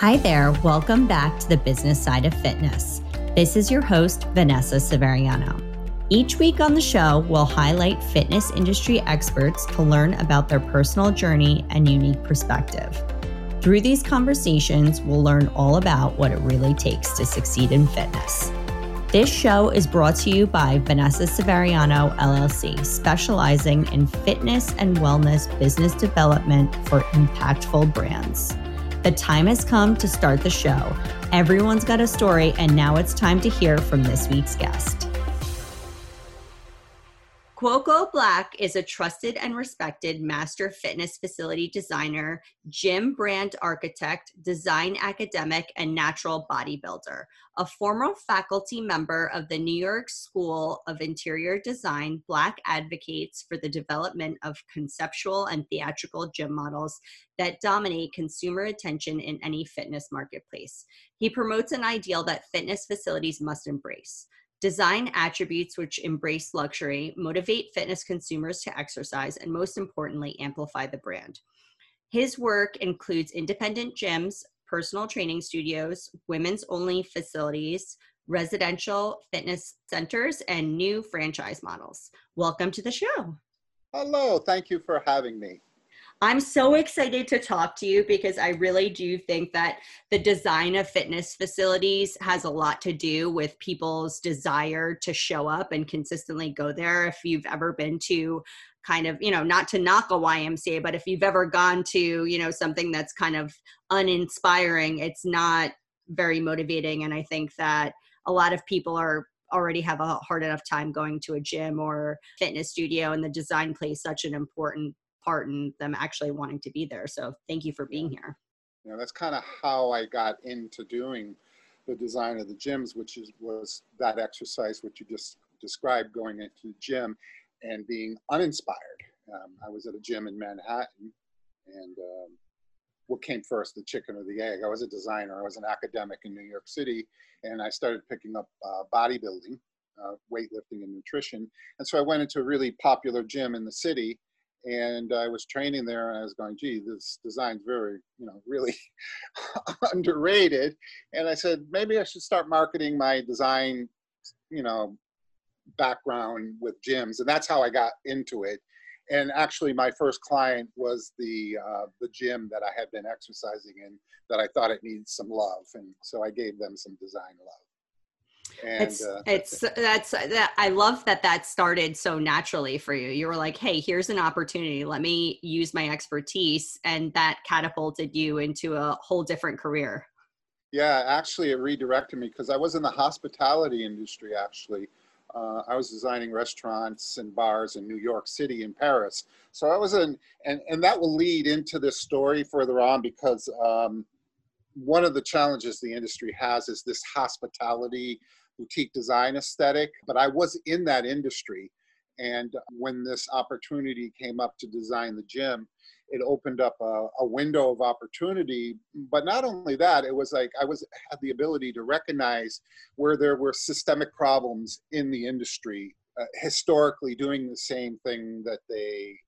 Hi there, welcome back to the business side of fitness. This is your host, Vanessa Severiano. Each week on the show, we'll highlight fitness industry experts to learn about their personal journey and unique perspective. Through these conversations, we'll learn all about what it really takes to succeed in fitness. This show is brought to you by Vanessa Severiano LLC, specializing in fitness and wellness business development for impactful brands. The time has come to start the show. Everyone's got a story, and now it's time to hear from this week's guest. Cuoco Black is a trusted and respected master fitness facility designer, gym brand architect, design academic, and natural bodybuilder. A former faculty member of the New York School of Interior Design, Black advocates for the development of conceptual and theatrical gym models that dominate consumer attention in any fitness marketplace. He promotes an ideal that fitness facilities must embrace design attributes which embrace luxury, motivate fitness consumers to exercise, and most importantly, amplify the brand. His work includes independent gyms, personal training studios, women's only facilities, residential fitness centers, and new franchise models. Welcome to the show. Hello, thank you for having me. I'm so excited to talk to you because I really do think that the design of fitness facilities has a lot to do with people's desire to show up and consistently go there. If you've ever been to kind of, you know, not to knock a YMCA, but if you've ever gone to, you know, something that's kind of uninspiring, it's not very motivating. And I think that a lot of people are already have a hard enough time going to a gym or fitness studio and the design plays such an important part in them actually wanting to be there. So thank you for being here. Yeah, that's kind of how I got into doing the design of the gyms, which is was that exercise which you just described, going into the gym and being uninspired. Um, I was at a gym in Manhattan, and um, what came first, the chicken or the egg? I was a designer. I was an academic in New York City, and I started picking up uh, bodybuilding, uh, weightlifting, and nutrition. And so I went into a really popular gym in the city and I was training there and I was going, gee, this design's very, you know, really underrated. And I said, maybe I should start marketing my design, you know, background with gyms. And that's how I got into it. And actually my first client was the, uh, the gym that I had been exercising in that I thought it needed some love. And so I gave them some design love. And, it's uh, it's that's that I love that that started so naturally for you. You were like, "Hey, here's an opportunity. Let me use my expertise," and that catapulted you into a whole different career. Yeah, actually, it redirected me because I was in the hospitality industry. Actually, uh, I was designing restaurants and bars in New York City and Paris. So I was in, and and that will lead into this story further on because. Um, one of the challenges the industry has is this hospitality boutique design aesthetic, but I was in that industry. And when this opportunity came up to design the gym, it opened up a, a, window of opportunity. But not only that, it was like I was had the ability to recognize where there were systemic problems in the industry, uh, historically doing the same thing that they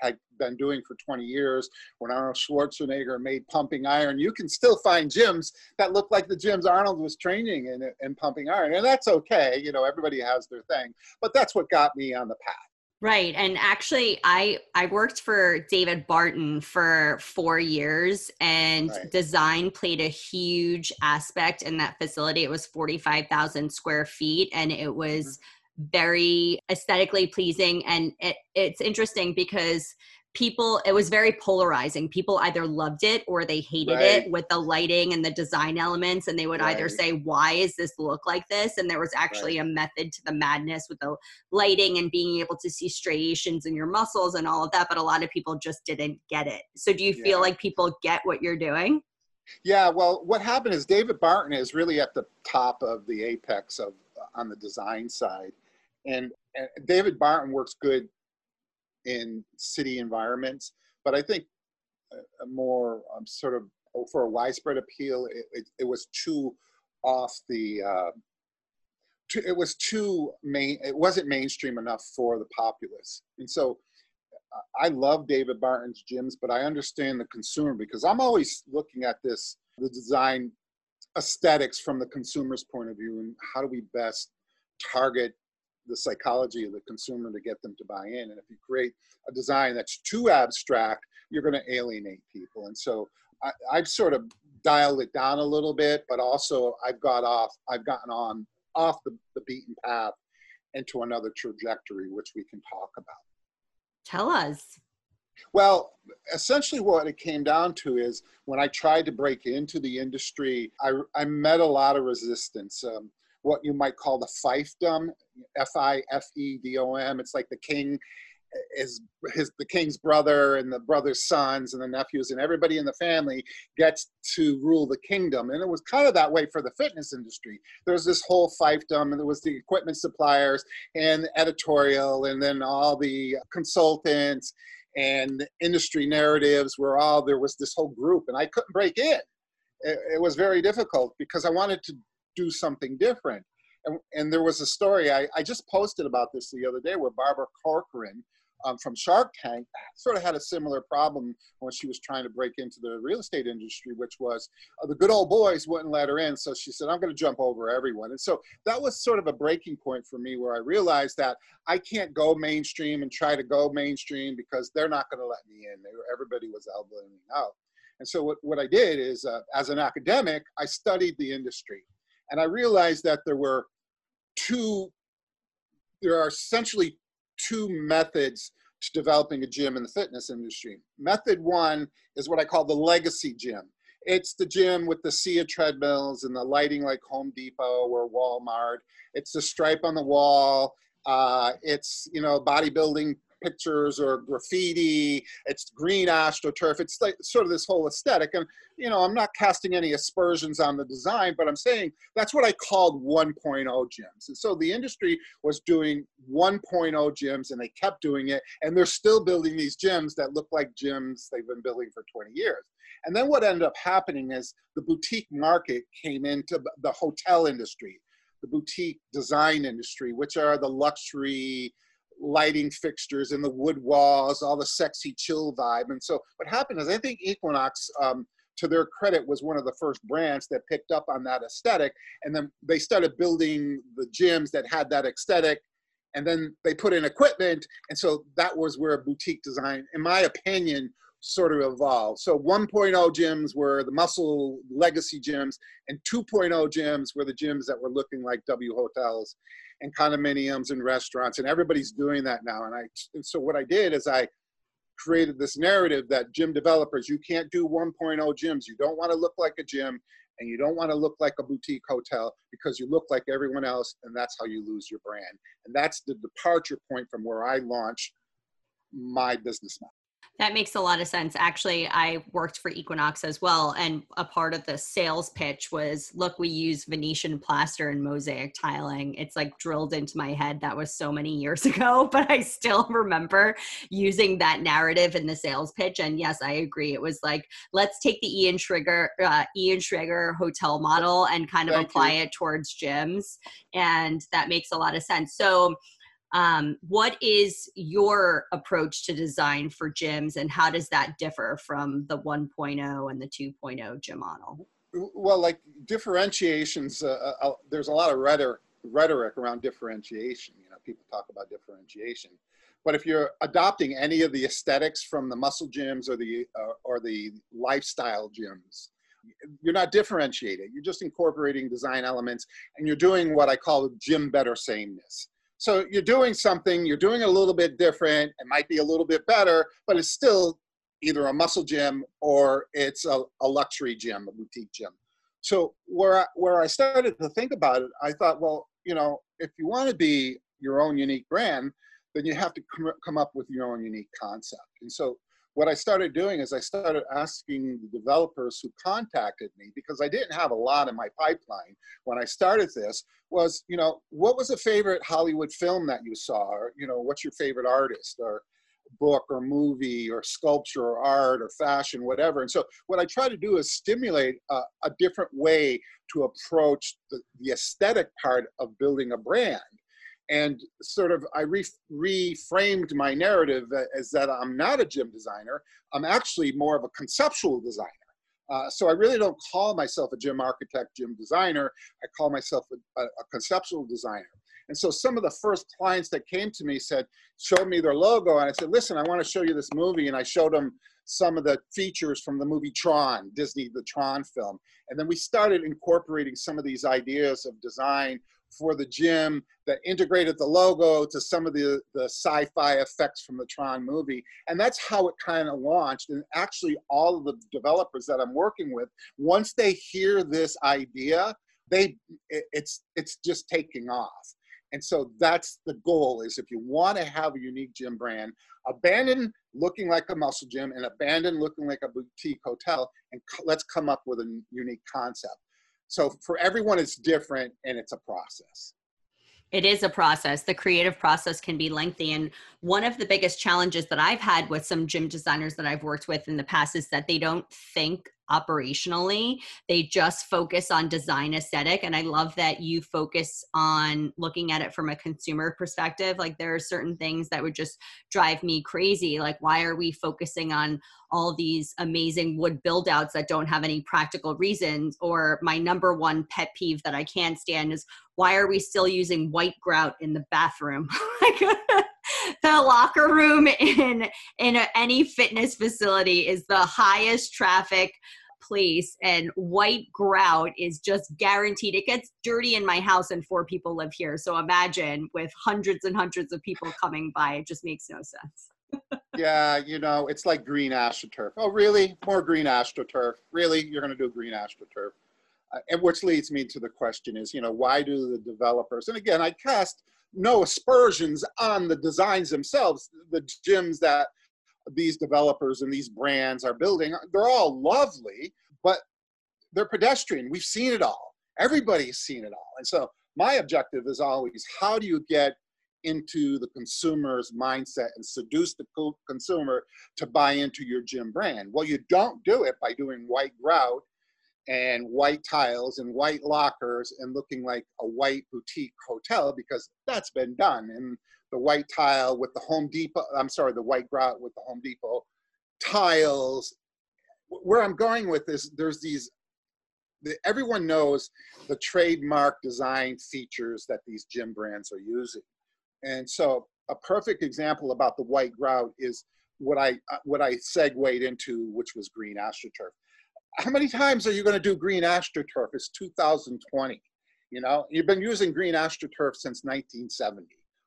had been doing for 20 years. When Arnold Schwarzenegger made pumping iron, you can still find gyms that look like the gyms Arnold was training in, in pumping iron. And that's okay. You know, everybody has their thing. But that's what got me on the path. Right. And actually I I worked for David Barton for 4 years and right. design played a huge aspect in that facility. It was 45,000 square feet and it was mm-hmm very aesthetically pleasing and it, it's interesting because people it was very polarizing people either loved it or they hated right. it with the lighting and the design elements and they would right. either say why is this look like this and there was actually right. a method to the madness with the lighting and being able to see striations in your muscles and all of that but a lot of people just didn't get it so do you yeah. feel like people get what you're doing yeah well what happened is david barton is really at the top of the apex of on the design side and, and David Barton works good in city environments, but I think a, more um, sort of oh, for a widespread appeal, it, it, it was too off the. Uh, too, it was too main. It wasn't mainstream enough for the populace, and so I love David Barton's gyms, but I understand the consumer because I'm always looking at this the design aesthetics from the consumer's point of view and how do we best target the psychology of the consumer to get them to buy in. And if you create a design that's too abstract, you're going to alienate people. And so I, I've sort of dialed it down a little bit, but also I've got off, I've gotten on off the, the beaten path into another trajectory, which we can talk about. Tell us. Well, essentially, what it came down to is when I tried to break into the industry, I, I met a lot of resistance. Um, what you might call the fiefdom, F I F E D O M. It's like the king is his the king's brother and the brother's sons and the nephews and everybody in the family gets to rule the kingdom. And it was kind of that way for the fitness industry. There was this whole fiefdom and there was the equipment suppliers and editorial and then all the consultants and industry narratives were all there was this whole group and i couldn't break in. It, it was very difficult because i wanted to do something different. And, and there was a story, I, I just posted about this the other day where Barbara Corcoran um, from Shark Tank sort of had a similar problem when she was trying to break into the real estate industry, which was uh, the good old boys wouldn't let her in. So she said, I'm going to jump over everyone. And so that was sort of a breaking point for me where I realized that I can't go mainstream and try to go mainstream because they're not going to let me in. Were, everybody was elbowing me out. And so what, what I did is, uh, as an academic, I studied the industry. And I realized that there were two, there are essentially two methods to developing a gym in the fitness industry. Method one is what I call the legacy gym. It's the gym with the sea of treadmills and the lighting like Home Depot or Walmart. It's the stripe on the wall. Uh, it's you know bodybuilding pictures or graffiti. It's green astroturf. It's like sort of this whole aesthetic. And, you know, I'm not casting any aspersions on the design, but I'm saying that's what I called 1.0 gyms. And so the industry was doing 1.0 gyms and they kept doing it. And they're still building these gyms that look like gyms they've been building for 20 years. And then what ended up happening is the boutique market came into the hotel industry, the boutique design industry, which are the luxury, lighting fixtures and the wood walls, all the sexy chill vibe. And so what happened is I think Equinox, um, to their credit, was one of the first brands that picked up on that aesthetic. And then they started building the gyms that had that aesthetic. And then they put in equipment. And so that was where boutique design, in my opinion, sort of evolved. So 1.0 gyms were the muscle legacy gyms, and 2.0 gyms were the gyms that were looking like W hotels and condominiums and restaurants, and everybody's doing that now. And I, and so what I did is I created this narrative that gym developers, you can't do 1.0 gyms. You don't want to look like a gym, and you don't want to look like a boutique hotel because you look like everyone else, and that's how you lose your brand. And that's the departure point from where I launched my business model. That makes a lot of sense. Actually, I worked for Equinox as well. And a part of the sales pitch was look, we use Venetian plaster and mosaic tiling. It's like drilled into my head. That was so many years ago, but I still remember using that narrative in the sales pitch. And yes, I agree. It was like, let's take the Ian Schrager, uh, Ian Schrager hotel model and kind of Thank apply you. it towards gyms. And that makes a lot of sense. So, um, what is your approach to design for gyms and how does that differ from the 1.0 and the 2.0 gym model? Well like differentiations uh, uh, uh, there's a lot of rhetoric, rhetoric around differentiation you know people talk about differentiation. But if you're adopting any of the aesthetics from the muscle gyms or the uh, or the lifestyle gyms you're not differentiating. You're just incorporating design elements and you're doing what i call gym better sameness so you're doing something, you're doing it a little bit different, it might be a little bit better, but it's still either a muscle gym or it's a, a luxury gym, a boutique gym. So where I, where I started to think about it, I thought, well, you know, if you want to be your own unique brand, then you have to come, come up with your own unique concept. And so what I started doing is I started asking the developers who contacted me because I didn't have a lot in my pipeline when I started this was, you know, what was a favorite Hollywood film that you saw? Or, you know, what's your favorite artist or book or movie or sculpture or art or fashion, whatever. And so what I try to do is stimulate a, a different way to approach the, the aesthetic part of building a brand and sort of I re- reframed my narrative as that I'm not a gym designer. I'm actually more of a conceptual designer. Uh, so I really don't call myself a gym architect, gym designer. I call myself a, a, a, conceptual designer. And so some of the first clients that came to me said, showed me their logo, and I said, listen, I want to show you this movie, and I showed them some of the features from the movie Tron, Disney, the Tron film. And then we started incorporating some of these ideas of design for the gym that integrated the logo to some of the, the sci-fi effects from the Tron movie. And that's how it kind of launched. And actually all of the developers that I'm working with, once they hear this idea, they it's it's just taking off. And so that's the goal is if you want to have a unique gym brand, abandon looking like a muscle gym and abandon looking like a boutique hotel and let's come up with a unique concept. So for everyone, it's different and it's a process. It is a process. The creative process can be lengthy. And one of the biggest challenges that I've had with some gym designers that I've worked with in the past is that they don't think operationally. They just focus on design aesthetic. And I love that you focus on looking at it from a consumer perspective. Like there are certain things that would just drive me crazy. Like, why are we focusing on all these amazing wood build outs that don't have any practical reasons? Or my number one pet peeve that I can't stand is why are we still using white grout in the bathroom? the locker room in in a, any fitness facility is the highest traffic place and white grout is just guaranteed. It gets dirty in my house and four people live here so imagine with hundreds and hundreds of people coming by it just makes no sense. Yeah you know it's like green astroturf. Oh really? More green astroturf. Really? You're going to do green astroturf? Uh, and which leads me to the question is you know why do the developers and again i cast no aspersions on the designs themselves. The gyms that these developers and these brands are building, they're all lovely, but they're pedestrian. We've seen it all. Everybody's seen it all. And so my objective is always how do you get into the consumer's mindset and seduce the consumer to buy into your gym brand? Well, you don't do it by doing white grout and white tiles and white lockers and looking like a white boutique hotel because that's been done. And the white tile with the Home Depot, I'm sorry, the white grout with the Home Depot tiles. Where I'm going with this, there's these, the, everyone knows the trademark design features that these gym brands are using. And so a perfect example about the white grout is what I, uh, what I segued into, which was green astroturf how many times are you going to do green astroturf? It's 2020. You know, you've been using green astroturf since 1970.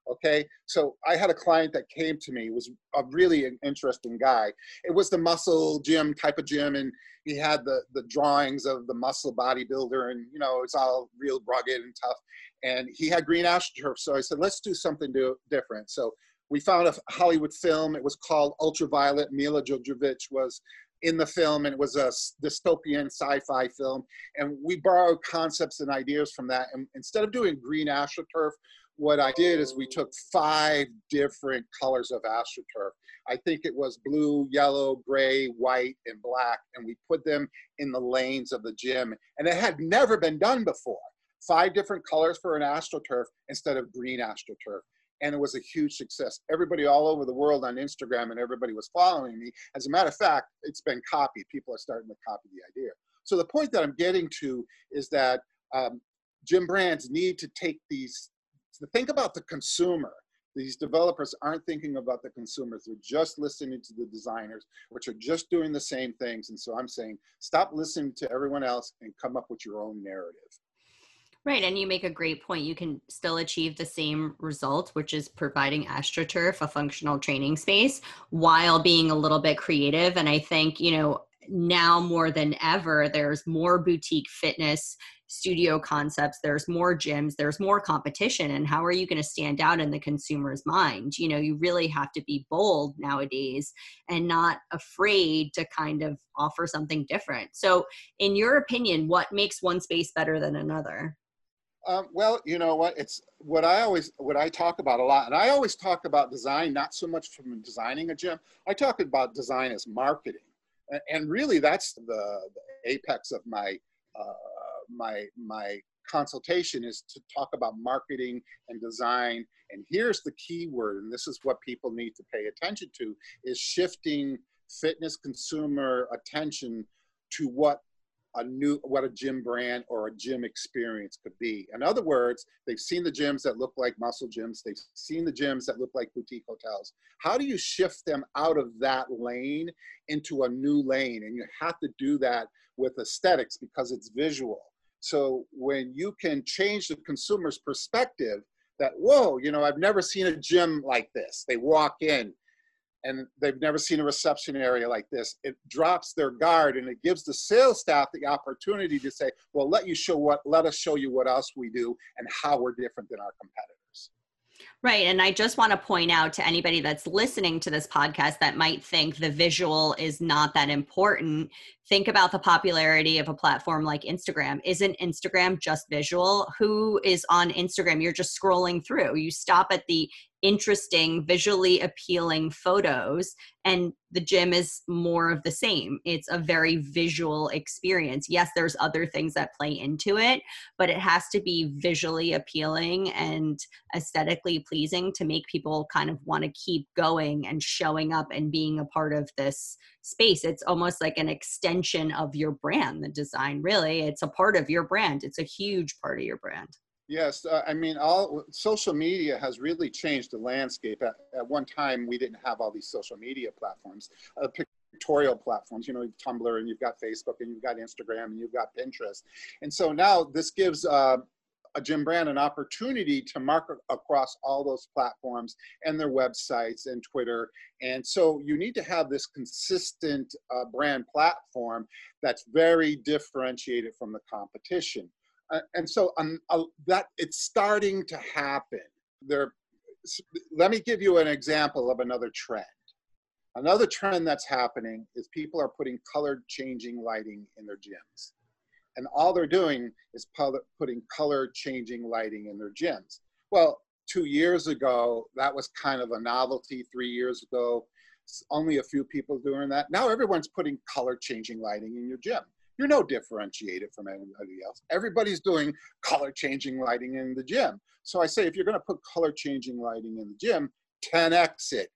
Okay, so I had a client that came to me was a really interesting guy. It was the muscle gym type of gym, and he had the the drawings of the muscle bodybuilder, and you know it's all real rugged and tough. And he had green astroturf, so I said, let's do something do, different. So we found a Hollywood film. It was called Ultraviolet. Milla Jovovich was in the film and it was a dystopian sci-fi film. And we borrowed concepts and ideas from that and instead of doing green astroturf what i did is we took five different colors of astroturf. I think it was blue yellow gray white and black and we put them in the lanes of the gym. And it had never been done before. Five different colors for an astroturf instead of green astroturf and it was a huge success. Everybody all over the world on Instagram and everybody was following me. As a matter of fact, it's been copied. People are starting to copy the idea. So the point that I'm getting to is that um, gym brands need to take these, to think about the consumer. These developers aren't thinking about the consumers. They're just listening to the designers, which are just doing the same things. And so I'm saying, stop listening to everyone else and come up with your own narrative. Right. And you make a great point. You can still achieve the same result, which is providing AstroTurf a functional training space while being a little bit creative. And I think, you know, now more than ever, there's more boutique fitness studio concepts, there's more gyms, there's more competition. And how are you going to stand out in the consumer's mind? You know, you really have to be bold nowadays and not afraid to kind of offer something different. So, in your opinion, what makes one space better than another? Um, well, you know what? It's what I always what I talk about a lot, and I always talk about design not so much from designing a gym. I talk about design as marketing, and, and really that's the, the, apex of my uh, my my consultation is to talk about marketing and design. And here's the key word, and this is what people need to pay attention to: is shifting fitness consumer attention to what a new what a gym brand or a gym experience could be. In other words, they've seen the gyms that look like muscle gyms, they've seen the gyms that look like boutique hotels. How do you shift them out of that lane into a new lane? And you have to do that with aesthetics because it's visual. So when you can change the consumer's perspective that, whoa, you know, I've never seen a gym like this. They walk in, and they've never seen a reception area like this. It drops their guard and it gives the sales staff the opportunity to say, well, let you show what, let us show you what else we do and how we're different than our competitors. Right. And I just want to point out to anybody that's listening to this podcast that might think the visual is not that important. Think about the popularity of a platform like Instagram. Isn't Instagram just visual? Who is on Instagram? You're just scrolling through. You stop at the interesting, visually appealing photos. And the gym is more of the same. It's a very visual experience. Yes, there's other things that play into it, but it has to be visually appealing and aesthetically pleasing to make people kind of want to keep going and showing up and being a part of this space. It's almost like an extension of your brand, the design, really. It's a part of your brand, it's a huge part of your brand. Yes, uh, I mean, all social media has really changed the landscape. At, at one time, we didn't have all these social media platforms, uh, pictorial platforms. You know, Tumblr, and you've got Facebook, and you've got Instagram, and you've got Pinterest. And so now this gives uh, a gym brand an opportunity to market across all those platforms and their websites and Twitter. And so you need to have this consistent uh, brand platform that's very differentiated from the competition. Uh, and so um, uh, that it's starting to happen. There, let me give you an example of another trend. Another trend that's happening is people are putting color changing lighting in their gyms. And all they're doing is putting color changing lighting in their gyms. Well, two years ago, that was kind of a novelty. Three years ago, only a few people doing that. Now everyone's putting color changing lighting in your gym. You're no differentiated from anybody else. Everybody's doing color changing lighting in the gym. So I say if you're going to put color changing lighting in the gym, 10x it,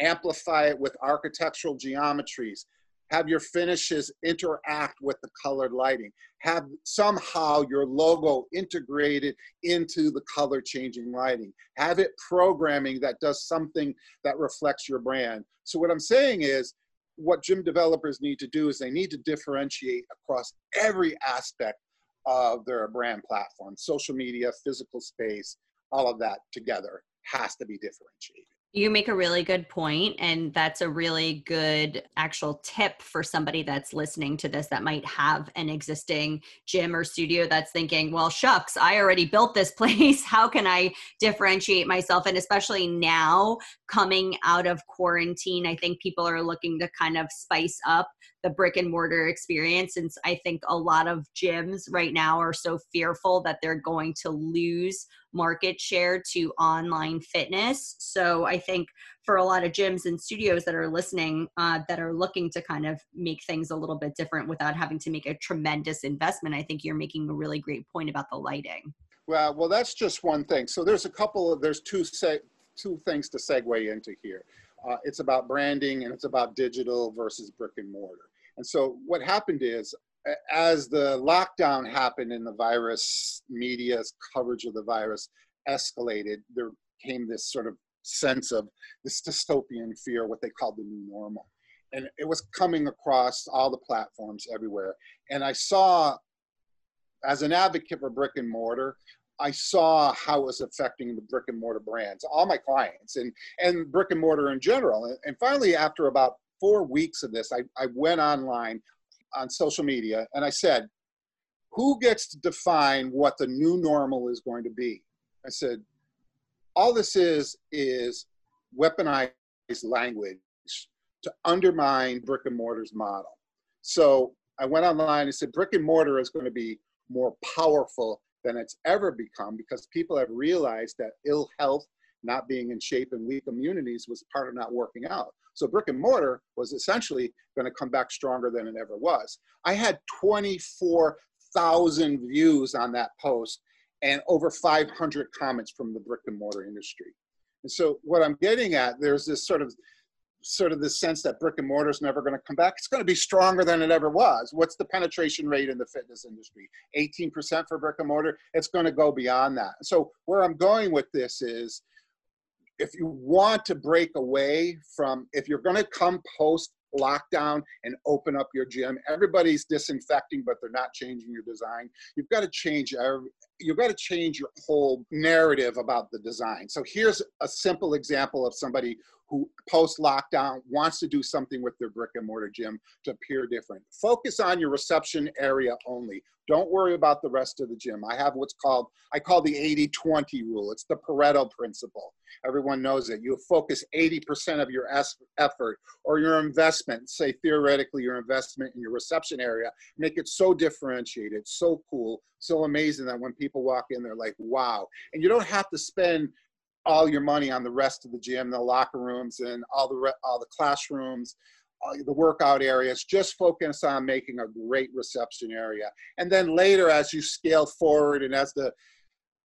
amplify it with architectural geometries, have your finishes interact with the colored lighting, have somehow your logo integrated into the color changing lighting, have it programming that does something that reflects your brand. So what I'm saying is what gym developers need to do is they need to differentiate across every aspect of their brand platform. Social media physical space all of that together has to be differentiated you make a really good point, and that's a really good actual tip for somebody that's listening to this that might have an existing gym or studio that's thinking, well, shucks, I already built this place. How can I differentiate myself? And especially now, coming out of quarantine, I think people are looking to kind of spice up the brick and mortar experience. Since I think a lot of gyms right now are so fearful that they're going to lose market share to online fitness. So I think for a lot of gyms and studios that are listening uh, that are looking to kind of make things a little bit different without having to make a tremendous investment, I think you're making a really great point about the lighting. Well, well, that's just one thing. So there's a couple of there's two say two things to segue into here. Uh, it's about branding and it's about digital versus brick and mortar. And so what happened is as the lockdown happened and the virus media's coverage of the virus escalated, there came this sort of sense of this dystopian fear, what they called the new normal. And it was coming across all the platforms everywhere. And I saw, as an advocate for brick and mortar, I saw how it was affecting the brick and mortar brands, all my clients, and, and brick and mortar in general. And finally, after about four weeks of this, I, I went online on social media and I said, who gets to define what the new normal is going to be? I said, all this is is weaponized language to undermine brick and mortar's model. So I went online and said brick and mortar is going to be more powerful than it's ever become because people have realized that ill health, not being in shape, and weak immunities was part of not working out. So brick and mortar was essentially going to come back stronger than it ever was. I had 24,000 views on that post and over 500 comments from the brick and mortar industry. And so what I'm getting at, there's this sort of sort of the sense that brick and mortar is never going to come back. It's going to be stronger than it ever was. What's the penetration rate in the fitness industry? 18% for brick and mortar. It's going to go beyond that. So where I'm going with this is if you want to break away from, if you're going to come post lockdown and open up your gym, everybody's disinfecting, but they're not changing your design. You've got to change. You've got to change your whole narrative about the design. So here's a simple example of somebody who post lockdown wants to do something with their brick and mortar gym to appear different. Focus on your reception area only. Don't worry about the rest of the gym. I have what's called, I call the 80 20 rule. It's the Pareto principle. Everyone knows it. You focus 80% of your effort or your investment, say theoretically your investment in your reception area, make it so differentiated, so cool, so amazing that when people walk in, they're like, wow. And you don't have to spend all your money on the rest of the gym, the locker rooms, and all the all the classrooms the workout areas, just focus on making a great reception area. And then later, as you scale forward and as the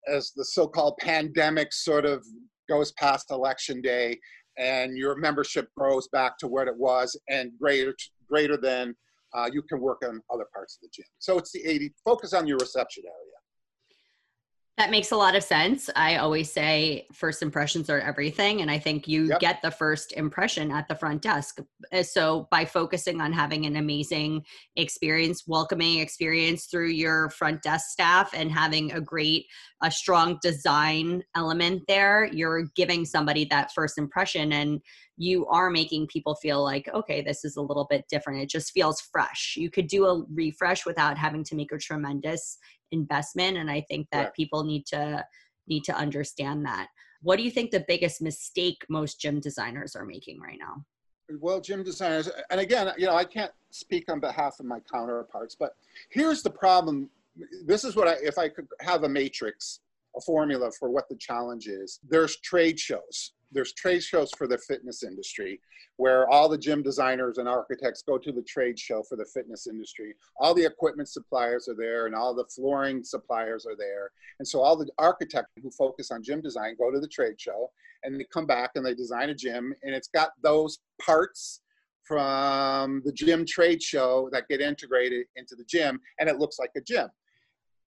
as the so-called pandemic sort of goes past election day and your membership grows back to what it was and greater greater than uh, you can work on other parts of the gym. So it's the 80, focus on your reception area. That makes a lot of sense. I always say first impressions are everything. And I think you yep. get the first impression at the front desk. Uh, so, by focusing on having an amazing experience, welcoming experience through your front desk staff, and having a great, a strong design element there, you're giving somebody that first impression. And you are making people feel like, okay, this is a little bit different. It just feels fresh. You could do a refresh without having to make a tremendous investment and i think that people need to need to understand that. What do you think the biggest mistake most gym designers are making right now? Well gym designers and again you know i can't speak on behalf of my counterparts but here's the problem. This is what i if i could have a matrix a formula for what the challenge is there's trade shows there's trade shows for the fitness industry where all the gym designers and architects go to the trade show for the fitness industry. All the equipment suppliers are there and all the flooring suppliers are there. And so all the architects who focus on gym design go to the trade show and they come back and they design a gym and it's got those parts from the gym trade show that get integrated into the gym and it looks like a gym.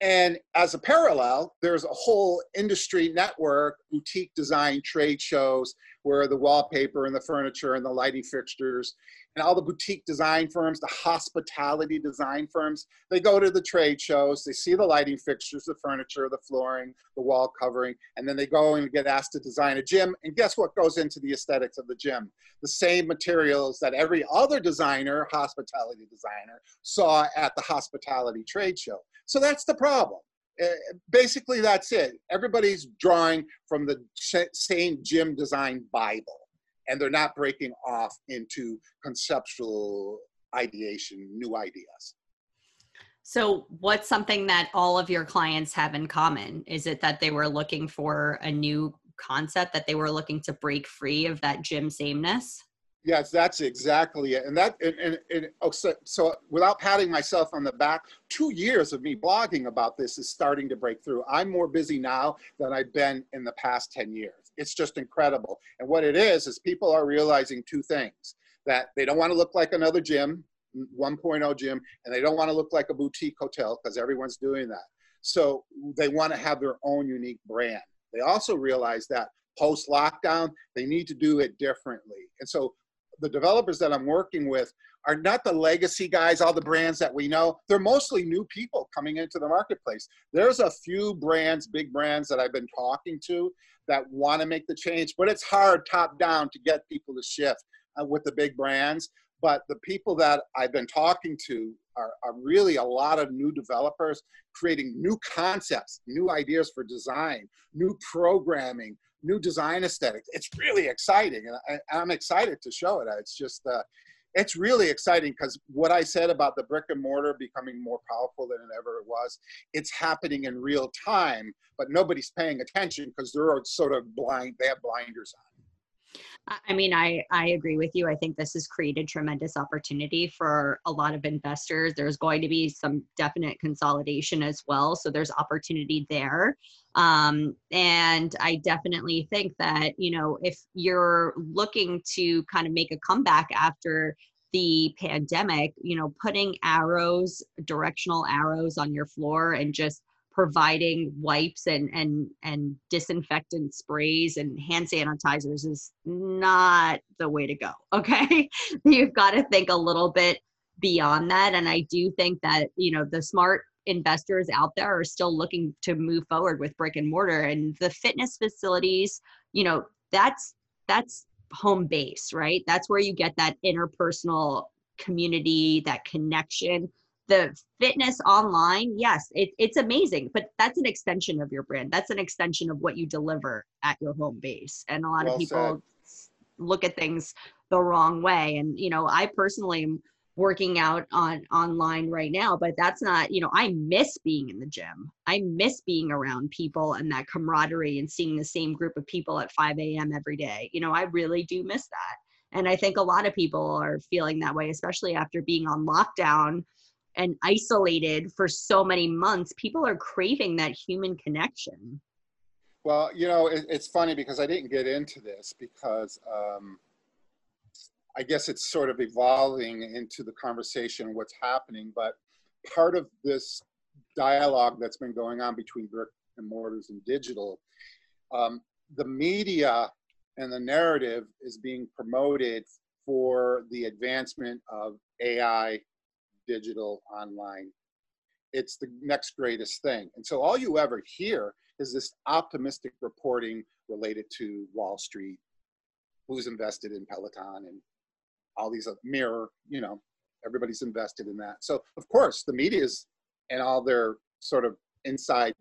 And as a parallel, there's a whole industry network, boutique design trade shows where the wallpaper and the furniture and the lighting fixtures and all the boutique design firms, the hospitality design firms, they go to the trade shows, they see the lighting fixtures, the furniture, the flooring, the wall covering, and then they go and get asked to design a gym. And guess what goes into the aesthetics of the gym? The same materials that every other designer, hospitality designer, saw at the hospitality trade show. So that's the problem. Uh, basically, that's it. Everybody's drawing from the same gym design Bible, and they're not breaking off into conceptual ideation, new ideas. So, what's something that all of your clients have in common? Is it that they were looking for a new concept, that they were looking to break free of that gym sameness? Yes, that's exactly it. And that, and, and, and oh, so, so, without patting myself on the back, two years of me blogging about this is starting to break through. I'm more busy now than I've been in the past 10 years. It's just incredible. And what it is, is people are realizing two things that they don't want to look like another gym, 1.0 gym, and they don't want to look like a boutique hotel because everyone's doing that. So they want to have their own unique brand. They also realize that post lockdown, they need to do it differently. And so the developers that I'm working with are not the legacy guys, all the brands that we know. They're mostly new people coming into the marketplace. There's a few brands, big brands that I've been talking to that want to make the change, but it's hard top down to get people to shift uh, with the big brands. But the people that I've been talking to are, are really a lot of new developers creating new concepts, new ideas for design, new programming, new design aesthetics. It's really exciting, and I, am excited to show it. It's just, uh, it's really exciting because what I said about the brick and mortar becoming more powerful than it ever was, it's happening in real time, but nobody's paying attention because they're sort of blind. They have blinders on. I mean, I, I agree with you. I think this has created tremendous opportunity for a lot of investors. There's going to be some definite consolidation as well. So there's opportunity there. Um, and I definitely think that, you know, if you're looking to kind of make a comeback after the pandemic, you know, putting arrows, directional arrows on your floor and just providing wipes and and and disinfectant sprays and hand sanitizers is not the way to go okay? You've got to think a little bit beyond that and i do think that you know the smart investors out there are still looking to move forward with brick and mortar and the fitness facilities you know that's that's home base right? That's where you get that interpersonal community that connection the fitness online yes it, it's amazing but that's an extension of your brand. That's an extension of what you deliver at your home base. And a lot well of people said. look at things the wrong way. And you know i personally am working out on online right now but that's not you know i miss being in the gym. I miss being around people and that camaraderie and seeing the same group of people at 5 a.m every day. You know i really do miss that. And i think a lot of people are feeling that way especially after being on lockdown and isolated for so many months, people are craving that human connection. Well, you know, it, it's funny because I didn't get into this because um, I guess it's sort of evolving into the conversation what's happening. But part of this dialogue that's been going on between brick and mortars and digital, um, the media and the narrative is being promoted for the advancement of AI digital, online. It's the next greatest thing. And so all you ever hear is this optimistic reporting related to Wall Street, who's invested in Peloton and all these mirror, you know, everybody's invested in that. So of course the media is and all their sort of inside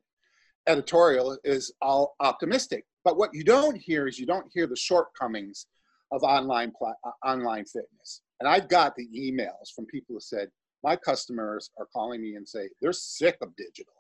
editorial is all optimistic. But what you don't hear is you don't hear the shortcomings of online uh, online fitness. And I've got the emails from people who said, my customers are calling me and say they're sick of digital.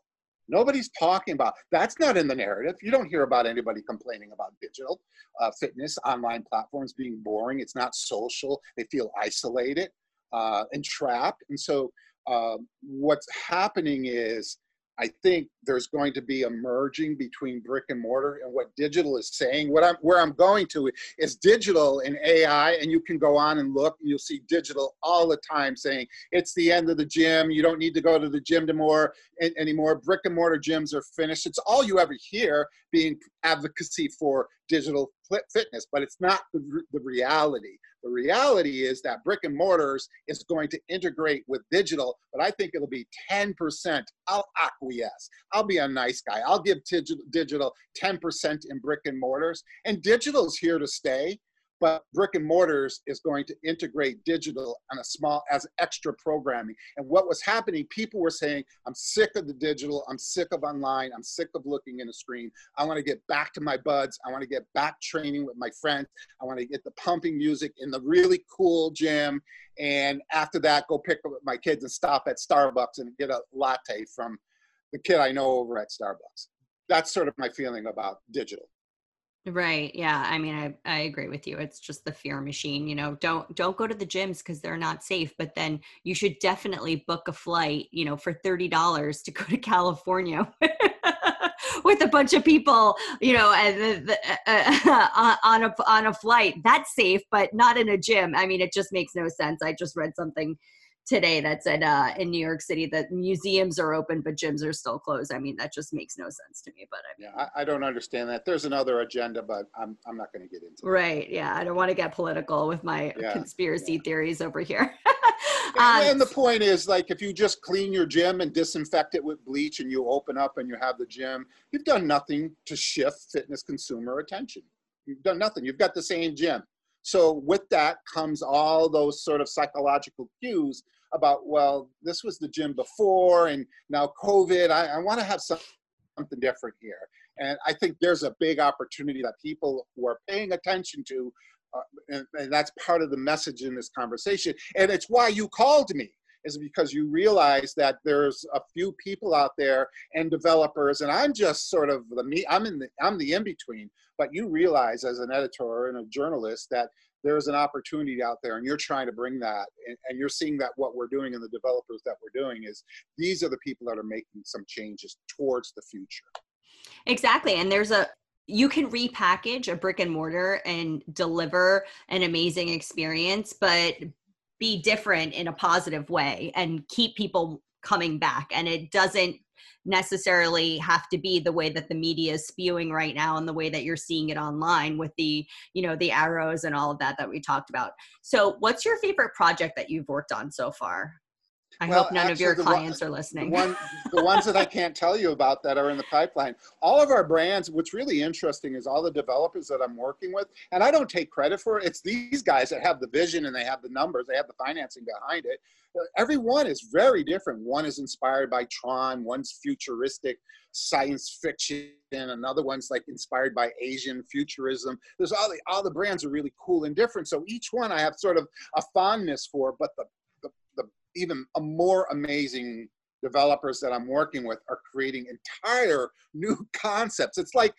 Nobody's talking about that's not in the narrative. You don't hear about anybody complaining about digital uh, fitness, online platforms being boring. It's not social. They feel isolated uh, and trapped. And so, um, what's happening is I think there's going to be a merging between brick and mortar and what digital is saying. What I'm where I'm going to is digital and AI, and you can go on and look, and you'll see digital all the time saying it's the end of the gym. You don't need to go to the gym anymore. Anymore, brick and mortar gyms are finished. It's all you ever hear being advocacy for digital fitness, but it's not the, the reality. The reality is that brick and mortars is going to integrate with digital, but I think it'll be 10%. I'll acquiesce. I'll be a nice guy. I'll give digital 10% in brick and mortars, and digital's here to stay but brick and mortars is going to integrate digital on a small as extra programming. And what was happening people were saying i'm sick of the digital. I'm sick of online. I'm sick of looking in a screen. I want to get back to my buds. I want to get back training with my friends. I want to get the pumping music in the really cool gym. And after that go pick up my kids and stop at starbucks and get a latte from the kid i know over at starbucks. That's sort of my feeling about digital Right. Yeah. I mean, I, I agree with you. It's just the fear machine, you know, don't, don't go to the gyms cause they're not safe, but then you should definitely book a flight, you know, for $30 to go to California with a bunch of people, you know, and the, uh, uh, on a, on a flight that's safe, but not in a gym. I mean, it just makes no sense. I just read something today that said uh, in New York City that museums are open but gyms are still closed. I mean, that just makes no sense to me. But I mean, yeah, I, I don't understand that. There's another agenda, but I'm I'm not going to get into. Right? Yeah, I don't want to get political with my yeah, conspiracy yeah. theories over here. um, and the point is, like, if you just clean your gym and disinfect it with bleach, and you open up and you have the gym, you've done nothing to shift fitness consumer attention. You've done nothing. You've got the same gym. So with that comes all those sort of psychological cues about, well, this was the gym before and now COVID, I, I want to have some, something different here. And I think there's a big opportunity that people who are paying attention to, uh, and, and that's part of the message in this conversation. And it's why you called me is because you realize that there's a few people out there and developers, and I'm just sort of the me. I'm in the I'm the in between. But you realize as an editor and a journalist that there's an opportunity out there and you're trying to bring that and, and, you're seeing that what we're doing and the developers that we're doing is these are the people that are making some changes towards the future. Exactly and there's a you can repackage a brick and mortar and deliver an amazing experience but be different in a positive way and keep people coming back and it doesn't necessarily have to be the way that the media is spewing right now and the way that you're seeing it online with the you know the arrows and all of that that we talked about so what's your favorite project that you've worked on so far I well, hope none of your clients one, are listening. The, one, the ones that I can't tell you about that are in the pipeline. All of our brands, what's really interesting is all the developers that I'm working with, and I don't take credit for it. It's these guys that have the vision and they have the numbers, they have the financing behind it. Every one is very different. One is inspired by Tron, one's futuristic science fiction, another one's like inspired by Asian futurism. There's all the all the brands are really cool and different. So each one I have sort of a fondness for, but the even a more amazing developers that I'm working with are creating entire new concepts. It's like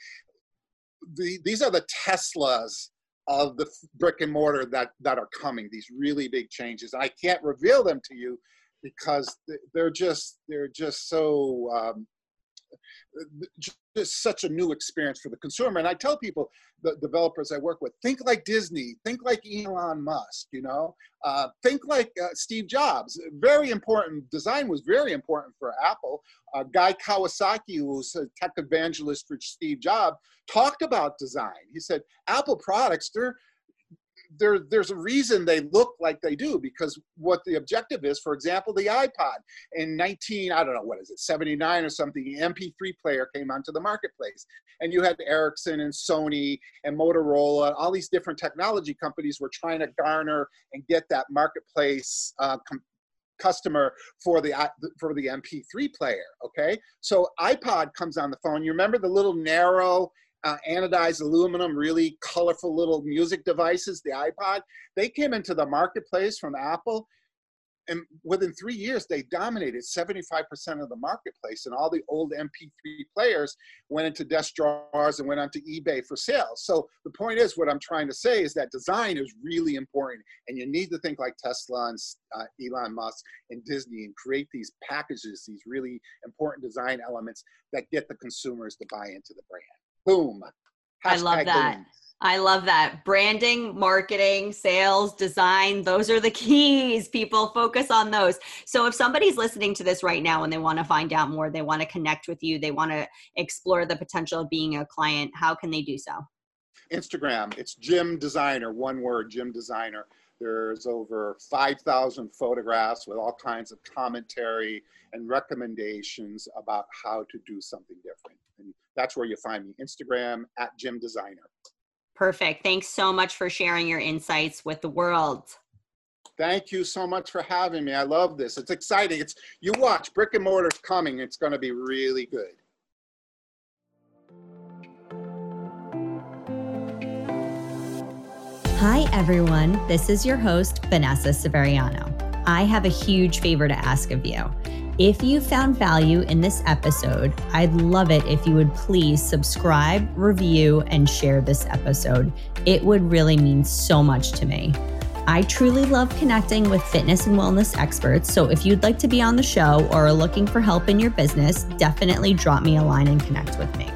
the, these are the Teslas of the brick and mortar that, that are coming, these really big changes. I can't reveal them to you because they're just, they're just so um, just such a new experience for the consumer. And I tell people, the developers I work with, think like Disney, think like Elon Musk, you know, uh, think like uh, Steve Jobs. Very important. Design was very important for Apple. Uh, Guy Kawasaki, who's a tech evangelist for Steve Jobs, talked about design. He said, Apple products, they're there, there's a reason they look like they do because what the objective is, for example, the iPod in 19, I don't know, what is it, 79 or something, the MP3 player came onto the marketplace. And you had Ericsson and Sony and Motorola, all these different technology companies were trying to garner and get that marketplace uh, customer for the for the MP3 player. Okay, so iPod comes on the phone. You remember the little narrow uh, anodized aluminum, really colorful little music devices, the iPod. They came into the marketplace from Apple, and within three years, they dominated 75% of the marketplace. And all the old MP3 players went into desk drawers and went onto eBay for sales. So the point is, what I'm trying to say is that design is really important, and you need to think like Tesla and uh, Elon Musk and Disney and create these packages, these really important design elements that get the consumers to buy into the brand. Boom. Hashtag I love that. Boom. I love that. Branding, marketing, sales, design, those are the keys. People focus on those. So if somebody's listening to this right now and they want to find out more, they want to connect with you, they want to explore the potential of being a client, how can they do so? Instagram, it's Gym Designer, one word, Gym Designer. There's over 5,000 photographs with all kinds of commentary and recommendations about how to do something different. And that's where you find me Instagram at Gym Designer. Perfect. Thanks so much for sharing your insights with the world. Thank you so much for having me. I love this. It's exciting. It's you watch brick and mortar's coming. It's going to be really good. Hi everyone. This is your host Vanessa Severiano. I have a huge favor to ask of you. If you found value in this episode, I'd love it if you would please subscribe, review, and share this episode. It would really mean so much to me. I truly love connecting with fitness and wellness experts. So if you'd like to be on the show or are looking for help in your business, definitely drop me a line and connect with me.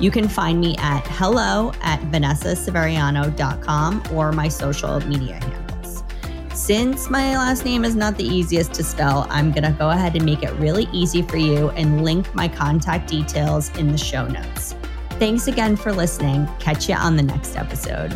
You can find me at hello at vanessaseveriano.com or my social media handles. Since my last name is not the easiest to spell, I'm going to go ahead and make it really easy for you and link my contact details in the show notes. Thanks again for listening. Catch you on the next episode.